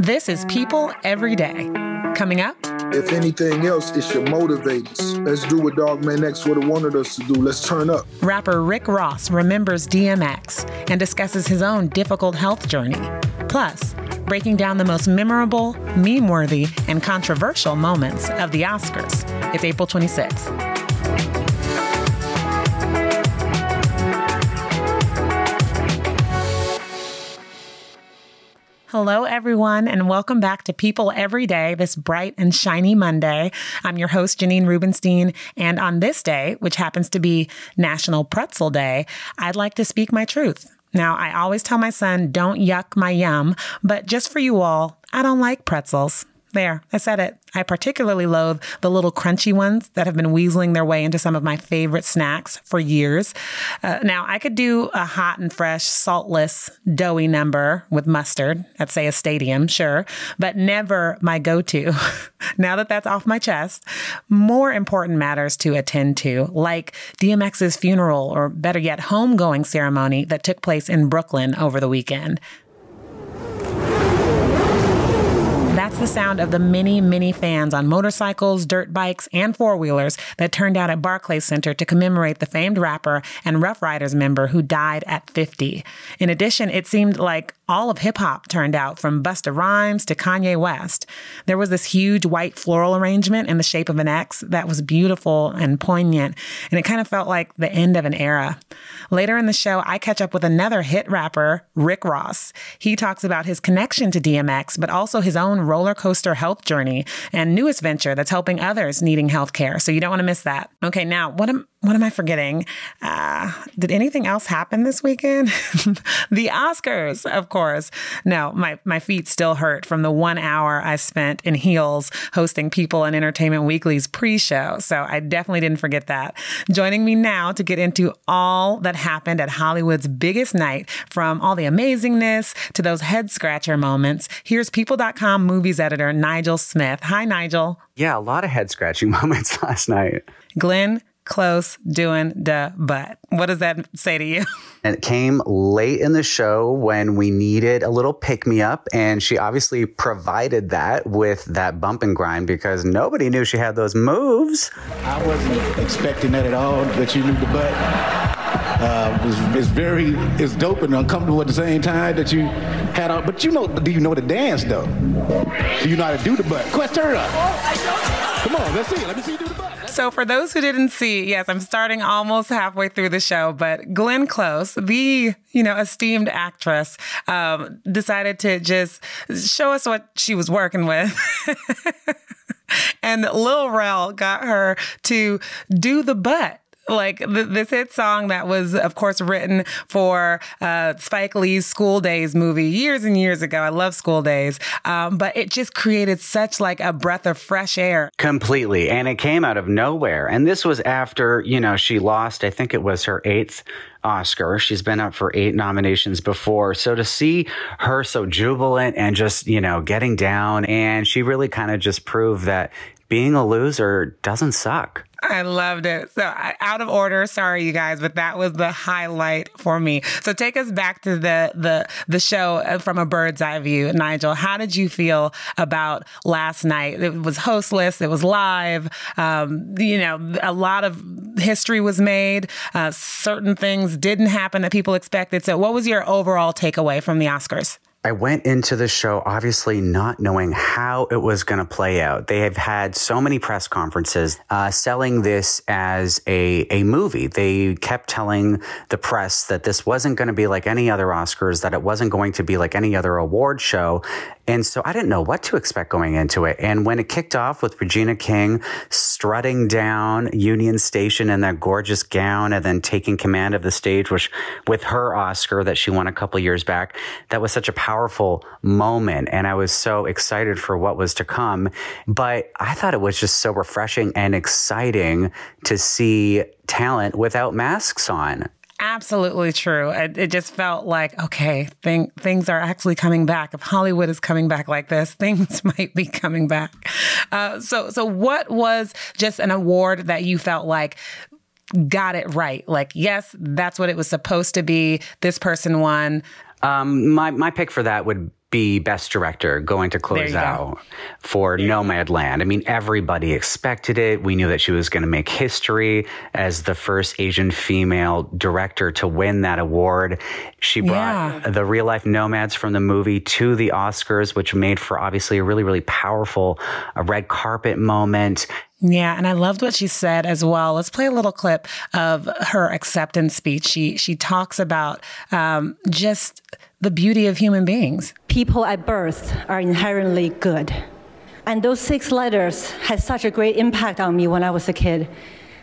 This is People Every Day. Coming up. If anything else, it should motivate us. Let's do what Dogman X would have wanted us to do. Let's turn up. Rapper Rick Ross remembers DMX and discusses his own difficult health journey. Plus, breaking down the most memorable, meme worthy, and controversial moments of the Oscars. It's April 26th. Hello, everyone, and welcome back to People Every Day, this bright and shiny Monday. I'm your host, Janine Rubenstein, and on this day, which happens to be National Pretzel Day, I'd like to speak my truth. Now, I always tell my son, don't yuck my yum, but just for you all, I don't like pretzels. There, I said it. I particularly loathe the little crunchy ones that have been weaseling their way into some of my favorite snacks for years. Uh, now, I could do a hot and fresh, saltless, doughy number with mustard at, say, a stadium, sure, but never my go to. now that that's off my chest, more important matters to attend to, like DMX's funeral, or better yet, homegoing ceremony that took place in Brooklyn over the weekend. The sound of the many, many fans on motorcycles, dirt bikes, and four wheelers that turned out at Barclays Center to commemorate the famed rapper and Rough Riders member who died at 50. In addition, it seemed like all of hip hop turned out from Busta Rhymes to Kanye West. There was this huge white floral arrangement in the shape of an X that was beautiful and poignant, and it kind of felt like the end of an era. Later in the show, I catch up with another hit rapper, Rick Ross. He talks about his connection to DMX, but also his own roller coaster health journey and newest venture that's helping others needing health care. So you don't want to miss that. Okay, now what am what am I forgetting? Uh, did anything else happen this weekend? the Oscars, of course. No, my, my feet still hurt from the one hour I spent in heels hosting People and Entertainment Weekly's pre show. So I definitely didn't forget that. Joining me now to get into all that happened at Hollywood's biggest night, from all the amazingness to those head scratcher moments, here's People.com movies editor Nigel Smith. Hi, Nigel. Yeah, a lot of head scratching moments last night. Glenn close doing the butt. What does that say to you? And it came late in the show when we needed a little pick me up. And she obviously provided that with that bump and grind because nobody knew she had those moves. I wasn't expecting that at all, that you knew the butt. Uh, it's, it's very, it's dope and uncomfortable at the same time that you had on. But you know, do you know the dance though? Do you know how to do the butt? Quest, turn up. Come on, let's see. Let me see you do the butt. So, for those who didn't see, yes, I'm starting almost halfway through the show, but Glenn Close, the you know esteemed actress, um, decided to just show us what she was working with. and Lil Rel got her to do the butt like th- this hit song that was, of course, written for uh, Spike Lee's School Daze movie years and years ago. I love School Daze, um, but it just created such like a breath of fresh air. Completely, and it came out of nowhere. And this was after you know she lost. I think it was her eighth Oscar. She's been up for eight nominations before. So to see her so jubilant and just, you know, getting down and she really kind of just proved that being a loser doesn't suck. I loved it. So out of order, sorry you guys, but that was the highlight for me. So take us back to the the the show uh, from a bird's eye view, Nigel. How did you feel about last night? It was hostless. It was live. Um, you know, a lot of history was made. Uh, certain things didn't happen that people expected. So, what was your overall takeaway from the Oscars? I went into the show obviously not knowing how it was going to play out. They have had so many press conferences uh, selling this as a, a movie. They kept telling the press that this wasn't going to be like any other Oscars, that it wasn't going to be like any other award show. And so I didn't know what to expect going into it. And when it kicked off with Regina King strutting down Union Station in that gorgeous gown and then taking command of the stage, which with her Oscar that she won a couple years back, that was such a powerful moment. And I was so excited for what was to come. But I thought it was just so refreshing and exciting to see talent without masks on absolutely true. It, it, just felt like, okay, thing, things are actually coming back. If Hollywood is coming back like this, things might be coming back. Uh, so, so what was just an award that you felt like got it right? Like, yes, that's what it was supposed to be. This person won. Um, my my pick for that would be best director going to Chloé Zhao for Nomadland. I mean, everybody expected it. We knew that she was going to make history as the first Asian female director to win that award. She brought Yeah. the real life nomads from the movie to the Oscars, which made for obviously a really, really powerful a red carpet moment. Yeah, and I loved what she said as well. Let's play a little clip of her acceptance speech. She she talks about um, just the beauty of human beings. people at birth are inherently good. And those six letters had such a great impact on me when I was a kid.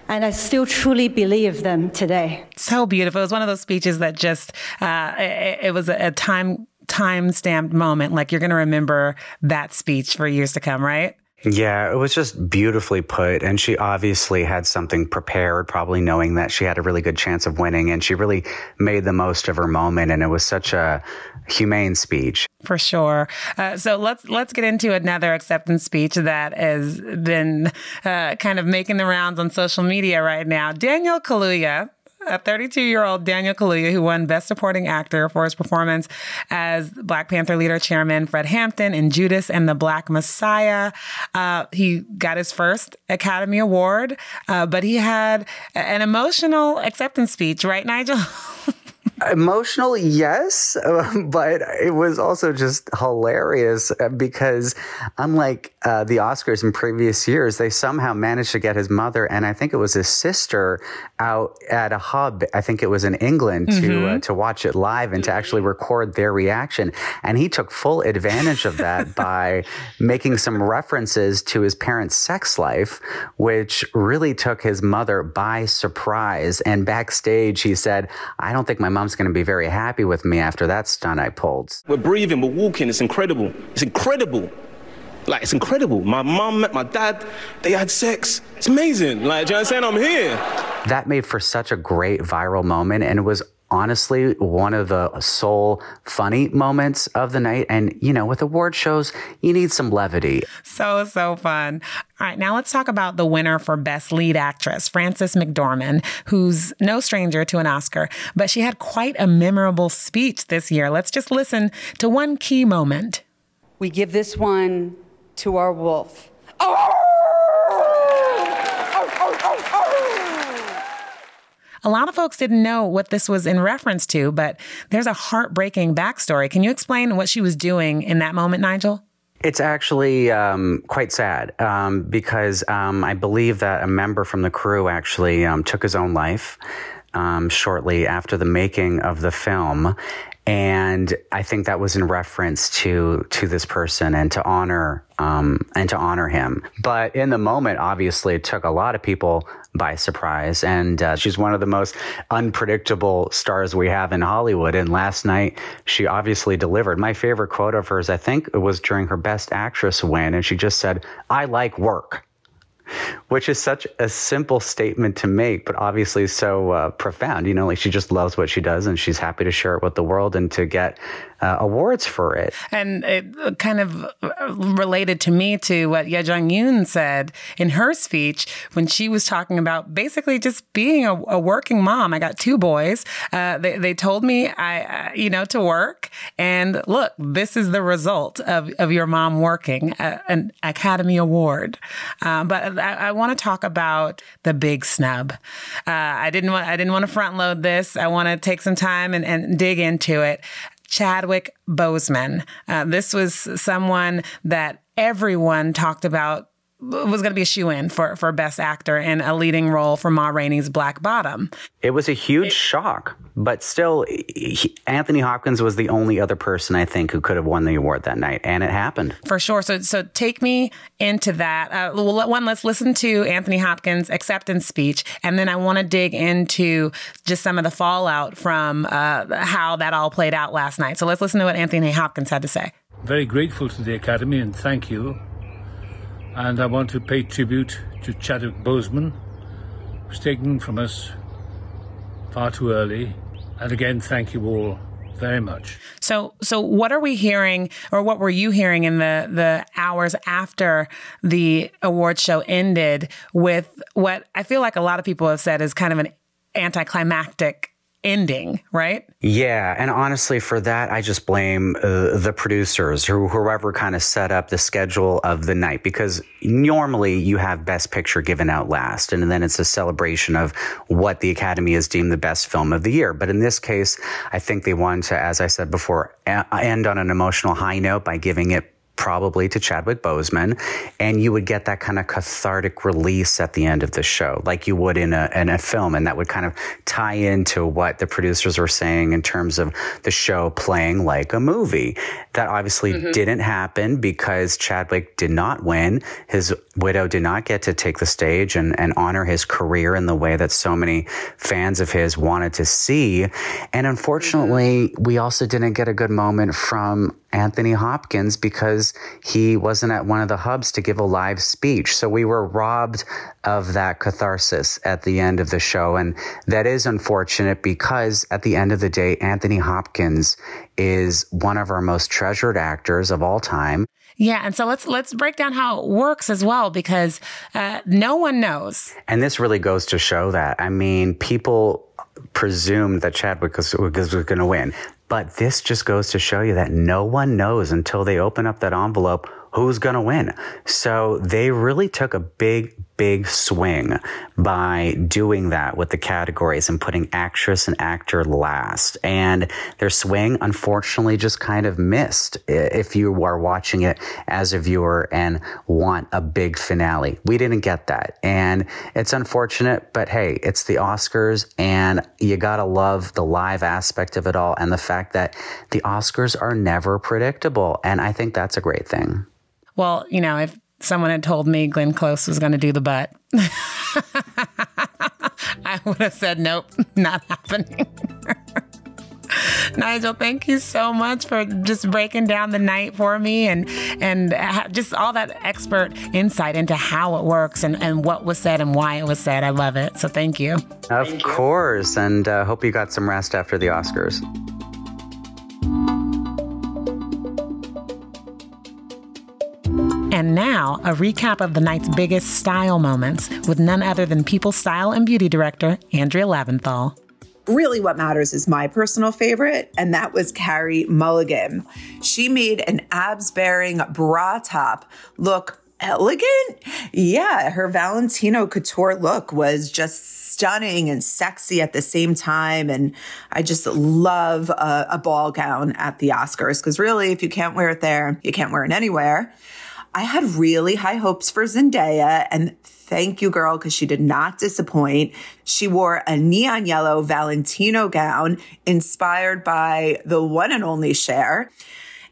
And I still truly believe them today. So beautiful. It was one of those speeches that just uh, it, it was a, a time time stamped moment. Like you're going to remember that speech for years to come, right? Yeah, it was just beautifully put. And she obviously had something prepared, probably knowing that she had a really good chance of winning. And she really made the most of her moment. And it was such a humane speech. For sure. Uh, so let's let's get into another acceptance speech that has been uh, kind of making the rounds on social media right now. Daniel Kaluuya. A 32 year old Daniel Kaluuya, who won Best Supporting Actor for his performance as Black Panther leader chairman Fred Hampton in Judas and the Black Messiah. Uh, he got his first Academy Award, uh, but he had an emotional acceptance speech, right, Nigel? Emotional, yes, uh, but it was also just hilarious uh, because, unlike uh, the Oscars in previous years, they somehow managed to get his mother and I think it was his sister out at a hub. I think it was in England to uh, to watch it live and to actually record their reaction. And he took full advantage of that by making some references to his parents' sex life, which really took his mother by surprise. And backstage, he said, "I don't think my mom's going to be very happy with me after that stunt I pulled." We're breathing, we're walking. It's incredible. It's incredible. Like, it's incredible. My mom met my dad. They had sex. It's amazing. Like, do you know what I'm saying? I'm here. that made for such a great viral moment and it was honestly one of the sole funny moments of the night and you know with award shows you need some levity So, so fun. All right, now let's talk about the winner for Best Lead Actress, Frances McDormand, who's no stranger to an Oscar, but she had quite a memorable speech this year. Let's just listen to one key moment. We give this one to our wolf. Oh! A lot of folks didn't know what this was in reference to, but there's a heartbreaking backstory. Can you explain what she was doing in that moment, Nigel? It's actually um, quite sad um, because um, I believe that a member from the crew actually um, took his own life um, shortly after the making of the film. And I think that was in reference to to this person and to honor um, and to honor him. But in the moment, obviously, it took a lot of people by surprise. And uh, she's one of the most unpredictable stars we have in Hollywood. And last night, she obviously delivered. My favorite quote of hers, I think, it was during her Best Actress win, and she just said, "I like work." Which is such a simple statement to make, but obviously so uh, profound. You know, like she just loves what she does and she's happy to share it with the world and to get uh, awards for it. And it kind of uh, related to me to what Yuh-jung Youn said in her speech when she was talking about basically just being a, a working mom. I got two boys. Uh, they, they told me I, uh, you know, to work. And look, this is the result of, of your mom working, uh, an Academy Award. Um, but I, I want to talk about the big snub. Uh, I didn't want I didn't want to front load this. I want to take some time and, and dig into it. Chadwick Boseman. Uh, this was someone that everyone talked about was going to be a shoe in for, for Best Actor in a leading role for Ma Rainey's Black Bottom. It was a huge shock, but still, he, Anthony Hopkins was the only other person I think who could have won the award that night, and it happened. For sure. So, so take me into that. Uh, well, one, let's listen to Anthony Hopkins' acceptance speech, and then I want to dig into just some of the fallout from uh, how that all played out last night. So let's listen to what Anthony Hopkins had to say. Very grateful to the Academy and thank you. And I want to pay tribute to Chadwick Boseman, who's taken from us far too early. And again, thank you all very much. So, so what are we hearing, or what were you hearing in the the hours after the award show ended? With what I feel like a lot of people have said is kind of an anticlimactic ending, right? Yeah, and honestly, for that, I just blame uh, the producers or whoever kind of set up the schedule of the night because normally you have Best Picture given out last, and then it's a celebration of what the Academy has deemed the best film of the year. But in this case, I think they wanted to, as I said before, end on an emotional high note by giving it probably to Chadwick Boseman, and you would get that kind of cathartic release at the end of the show, like you would in a in a film, and that would kind of tie into what the producers were saying in terms of the show playing like a movie. That obviously mm-hmm. didn't happen because Chadwick did not win. His widow did not get to take the stage and, and honor his career in the way that so many fans of his wanted to see. And unfortunately, mm-hmm. we also didn't get a good moment from Anthony Hopkins because he wasn't at one of the hubs to give a live speech. So we were robbed of that catharsis at the end of the show. And that is unfortunate because at the end of the day, Anthony Hopkins is one of our most treasured actors of all time. Yeah, and so let's let's break down how it works as well because uh, no one knows. And this really goes to show that. I mean, people presumed that Chadwick was, was going to win. But this just goes to show you that no one knows until they open up that envelope who's going to win. So they really took a big, big swing by doing that with the categories and putting actress and actor last. And their swing, unfortunately, just kind of missed if you are watching it as a viewer and want a big finale. We didn't get that. And it's unfortunate, but hey, it's the Oscars and you got to love the live aspect of it all and the fact that the Oscars are never predictable. And I think that's a great thing. Well, you know, if someone had told me Glenn Close was going to do the butt, I would have said, nope, not happening. Nigel, thank you so much for just breaking down the night for me and and just all that expert insight into how it works and, and what was said and why it was said. I love it. So thank you. Of thank course. You. And uh, hope you got some rest after the Oscars. And now, a recap of the night's biggest style moments with none other than People Style and Beauty Director Andrea Lavinthal. Really, what matters is my personal favorite, and that was Carey Mulligan. She made an abs bearing bra top look elegant. Yeah, her Valentino couture look was just stunning and sexy at the same time. And I just love a, a ball gown at the Oscars because really, if you can't wear it there, you can't wear it anywhere. I had really high hopes for Zendaya and thank you, girl, because she did not disappoint. She wore a neon yellow Valentino gown inspired by the one and only Cher.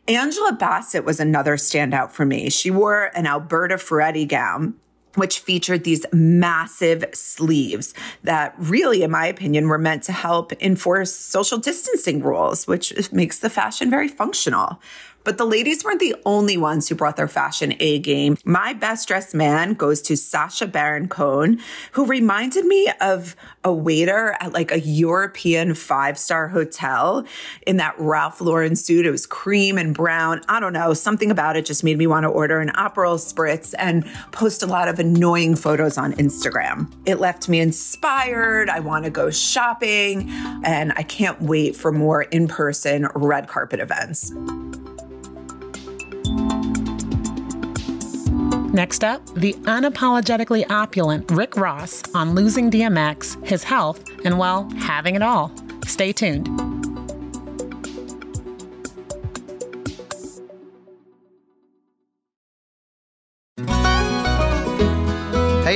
Angela Bassett was another standout for me. She wore an Alberta Ferretti gown which featured these massive sleeves that really, in my opinion, were meant to help enforce social distancing rules, which makes the fashion very functional. But the ladies weren't the only ones who brought their fashion A game. My best dressed man goes to Sacha Baron Cohen, who reminded me of a waiter at like a European five star hotel in that Ralph Lauren suit. It was cream and brown. I don't know. Something about it just made me want to order an Aperol Spritz and post a lot of annoying photos on Instagram. It left me inspired. I want to go shopping and I can't wait for more in person red carpet events. Next up, the unapologetically opulent Rick Ross on losing DMX, his health, and well, having it all. Stay tuned.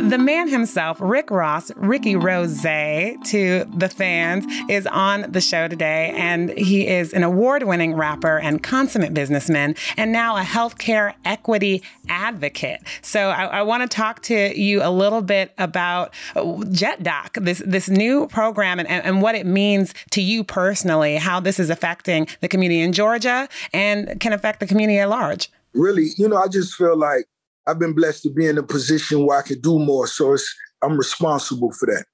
The man himself, Rick Ross, Ricky Rose to the fans, is on the show today. And he is an award winning rapper and consummate businessman, and now a healthcare equity advocate. So I, I want to talk to you a little bit about uh, JetDoc, this, this new program, and, and what it means to you personally, how this is affecting the community in Georgia and can affect the community at large. Really, you know, I just feel like I've been blessed to be in a position where I can do more. So I'm responsible for that.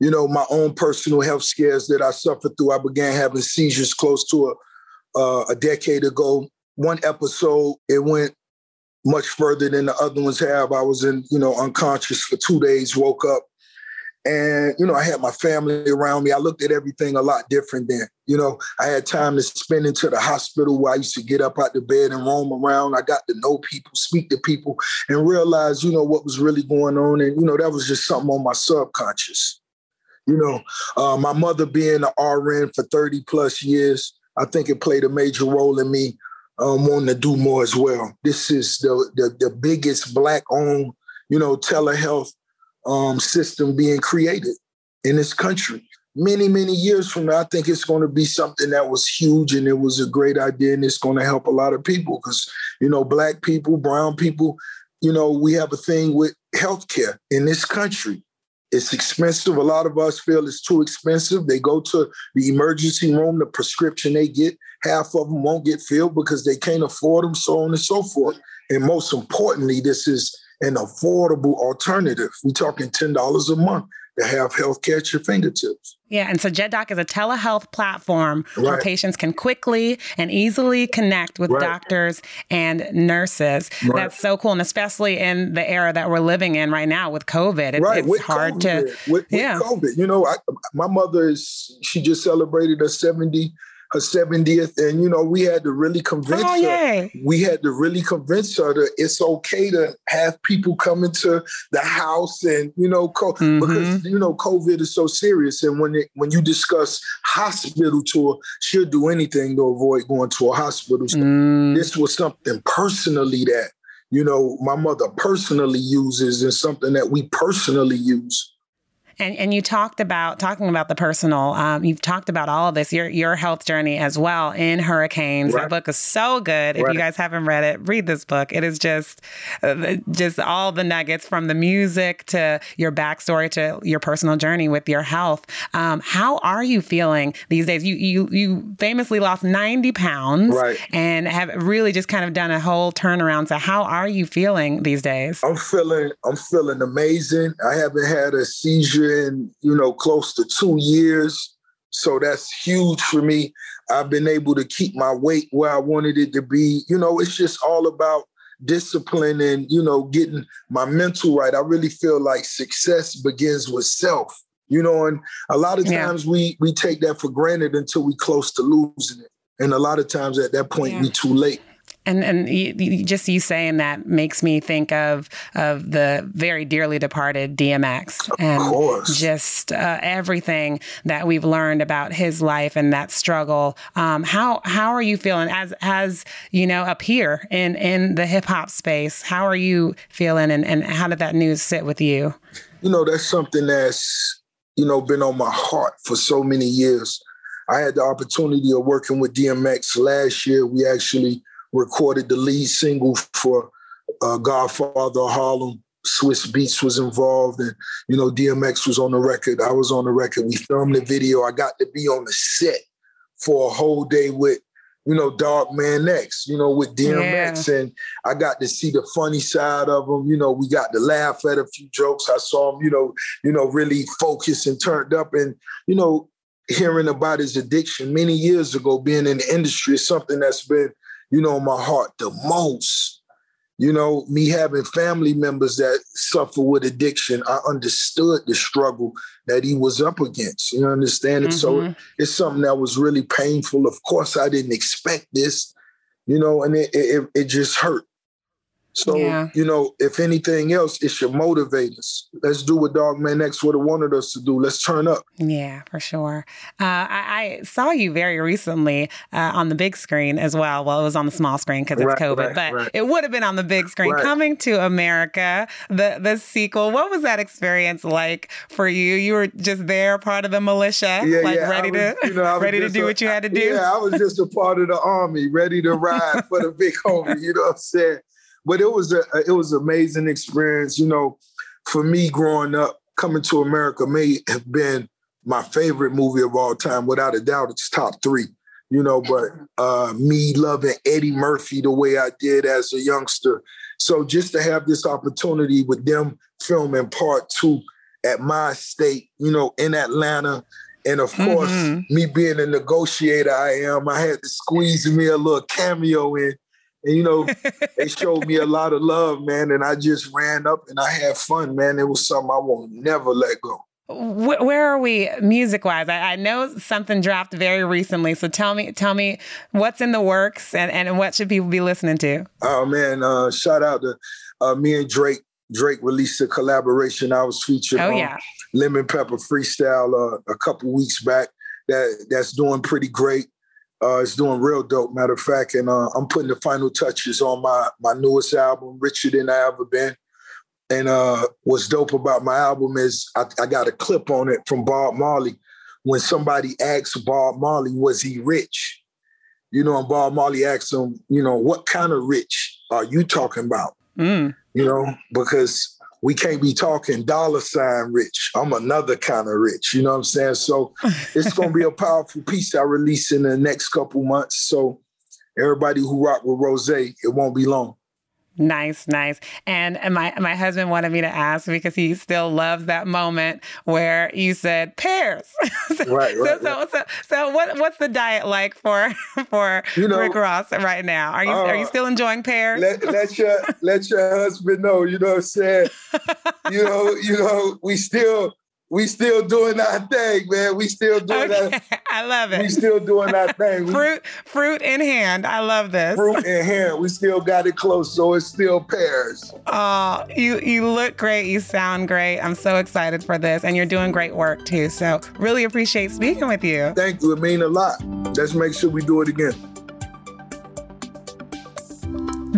You know, my own personal health scares that I suffered through. I began having seizures close to a, uh, a decade ago. One episode, it went much further than the other ones have. I was in, you know, unconscious for two days, woke up, and, you know, I had my family around me. I looked at everything a lot different then. You know, I had time to spend into the hospital where I used to get up out the bed and roam around. I got to know people, speak to people, and realize, you know, what was really going on. And, you know, that was just something on my subconscious. You know, uh, my mother being an RN for 30 plus years, I think it played a major role in me um, wanting to do more as well. This is the, the, the biggest black owned, you know, telehealth um, system being created in this country. Many, many years from now, I think it's going to be something that was huge and it was a great idea and it's going to help a lot of people because, you know, black people, brown people, you know, we have a thing with healthcare in this country. It's expensive. A lot of us feel it's too expensive. They go to the emergency room, the prescription they get, half of them won't get filled because they can't afford them, so on and so forth. And most importantly, this is an affordable alternative. We're talking $10 a month to have healthcare at your fingertips. Yeah, and so JetDoc is a telehealth platform right. where patients can quickly and easily connect with right. doctors and nurses. Right. That's so cool, and especially in the era that we're living in right now with COVID, it, it's with hard COVID. to. With, with yeah. COVID, you know, I, my mother is she just celebrated her 70 her 70th and you know we had to really convince oh, her we had to really convince her that it's okay to have people come into the house and you know co- mm-hmm. because you know covid is so serious and when it when you discuss hospital tour she'll do anything to avoid going to a hospital so mm. this was something personally that you know my mother personally uses and something that we personally use and and you talked about talking about the personal. Um, you've talked about all of this, your your health journey as well in hurricanes. Right. That book is so good. If right. you guys haven't read it, read this book. It is just uh, just all the nuggets from the music to your backstory to your personal journey with your health. Um, how are you feeling these days? You you you famously lost ninety pounds, right. and have really just kind of done a whole turnaround. So how are you feeling these days? I'm feeling I'm feeling amazing. I haven't had a seizure in, you know, close to two years. So that's huge for me. I've been able to keep my weight where I wanted it to be. You know, it's just all about discipline and, you know, getting my mental right. I really feel like success begins with self. You know, and a lot of times yeah. we we take that for granted until we close to losing it. And a lot of times at that point yeah. we too late. And and you, you, just you saying that makes me think of of the very dearly departed DMX and just uh, everything that we've learned about his life and that struggle. Um, how how are you feeling as as you know up here in in the hip hop space? How are you feeling and and how did that news sit with you? You know that's something that's you know been on my heart for so many years. I had the opportunity of working with DMX last year. We actually recorded the lead single for uh, Godfather Harlem. Swizz Beatz was involved, and you know DMX was on the record. I was on the record. We filmed the video. I got to be on the set for a whole day with you know Darkman X. You know with DMX, yeah. and I got to see the funny side of him. You know we got to laugh at a few jokes. I saw him, you know, you know really focused and turned up, and you know hearing about his addiction many years ago, being in the industry is something that's been you know, my heart the most. You know, me having family members that suffer with addiction, I understood the struggle that he was up against. You understand it? Mm-hmm. So it's something that was really painful. Of course, I didn't expect this, you know, and it, it, it just hurt. So, yeah. you know, if anything else, it should motivate us. Let's do what Dog Man X would have wanted us to do. Let's turn up. Yeah, for sure. Uh, I, I, saw you very recently uh, on the big screen as well. Well, it was on the small screen because it's right, COVID, right, but right. it would have been on the big screen. Coming to America, the the sequel. What was that experience like for you? You were just there, part of the militia, yeah, like yeah. ready was, to you know, ready to do a, what you had to do. Yeah, I was just a part of the army, ready to ride for the big homie. You know what I'm saying? But it was a it was an amazing experience. You know, for me growing up, coming to America may have been my favorite movie of all time, without a doubt. It's top three. You know, but uh, me loving Eddie Murphy the way I did as a youngster. So just to have this opportunity with them filming part two at my state, you know, in Atlanta. And of course, mm-hmm. me being a negotiator I am, I had to squeeze me a little cameo in and you know, they showed me a lot of love, man. And I just ran up and I had fun, man. It was something I won't never let go. Where are we music wise? I, I, know something dropped very recently. So tell me, tell me what's in the works and, and what should people be listening to? Oh man, uh, shout out to uh, me and Drake. Drake released a collaboration. I was featured oh, on yeah. Lemon Pepper Freestyle uh, a couple weeks back. That that's doing pretty great. Uh, it's doing real dope, matter of fact. And uh, I'm putting the final touches on my my newest album, Richer Than I Ever Been. And uh, what's dope about my album is I, I, got a clip on it from Bob Marley. When somebody asks Bob Marley, was he rich? You know, and Bob Marley asked him, you know, what kind of rich are you talking about? Mm. You know, because we can't be talking dollar sign rich. I'm another kind of rich. You know what I'm saying? So it's gonna be a powerful piece I release in the next couple months. So everybody who rock with Rose, it won't be long. Nice, nice. And my my husband wanted me to ask because he still loves that moment where you said pears. so, right, right, so, right. so, so, what what's the diet like for for you know, Rick Ross right now? Are you uh, are you uh, still enjoying pears? Let, let your let your husband know. You know what I'm saying. you know, you know, we still we still doing our thing, man. We still doing okay. that. I love it. We still doing our thing. fruit, fruit in hand. I love this. Fruit in hand. We still got it close, so it still pears. Oh, you you look great. You sound great. I'm so excited for this, and you're doing great work too. So really appreciate speaking with you. Thank you. It means a lot. Let's make sure we do it again.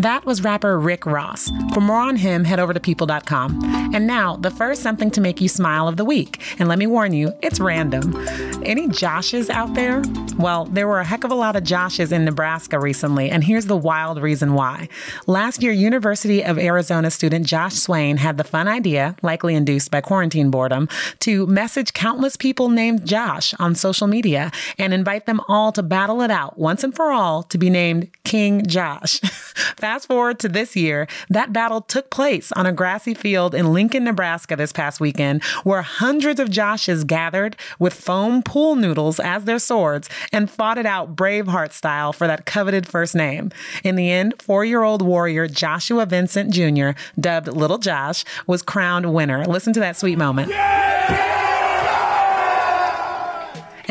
That was rapper Rick Ross. For more on him, head over to people.com. And now, the first something to make you smile of the week. And let me warn you, it's random. Any Joshes out there? Well, there were a heck of a lot of Joshes in Nebraska recently, and here's the wild reason why. Last year, University of Arizona student Josh Swain had the fun idea, likely induced by quarantine boredom, to message countless people named Josh on social media and invite them all to battle it out once and for all to be named King Josh. Fast forward to this year, that battle took place on a grassy field in Lincoln, Nebraska this past weekend, where hundreds of Joshes gathered with foam pool noodles as their swords and fought it out Braveheart style for that coveted first name. In the end, four year old warrior Joshua Vincent Jr., dubbed Little Josh, was crowned winner. Listen to that sweet moment. Yeah!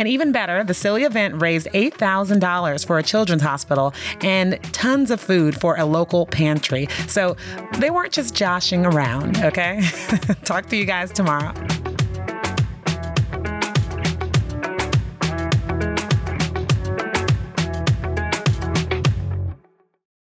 And even better, the silly event raised $8,000 for a children's hospital and tons of food for a local pantry. So they weren't just joshing around, okay? Talk to you guys tomorrow.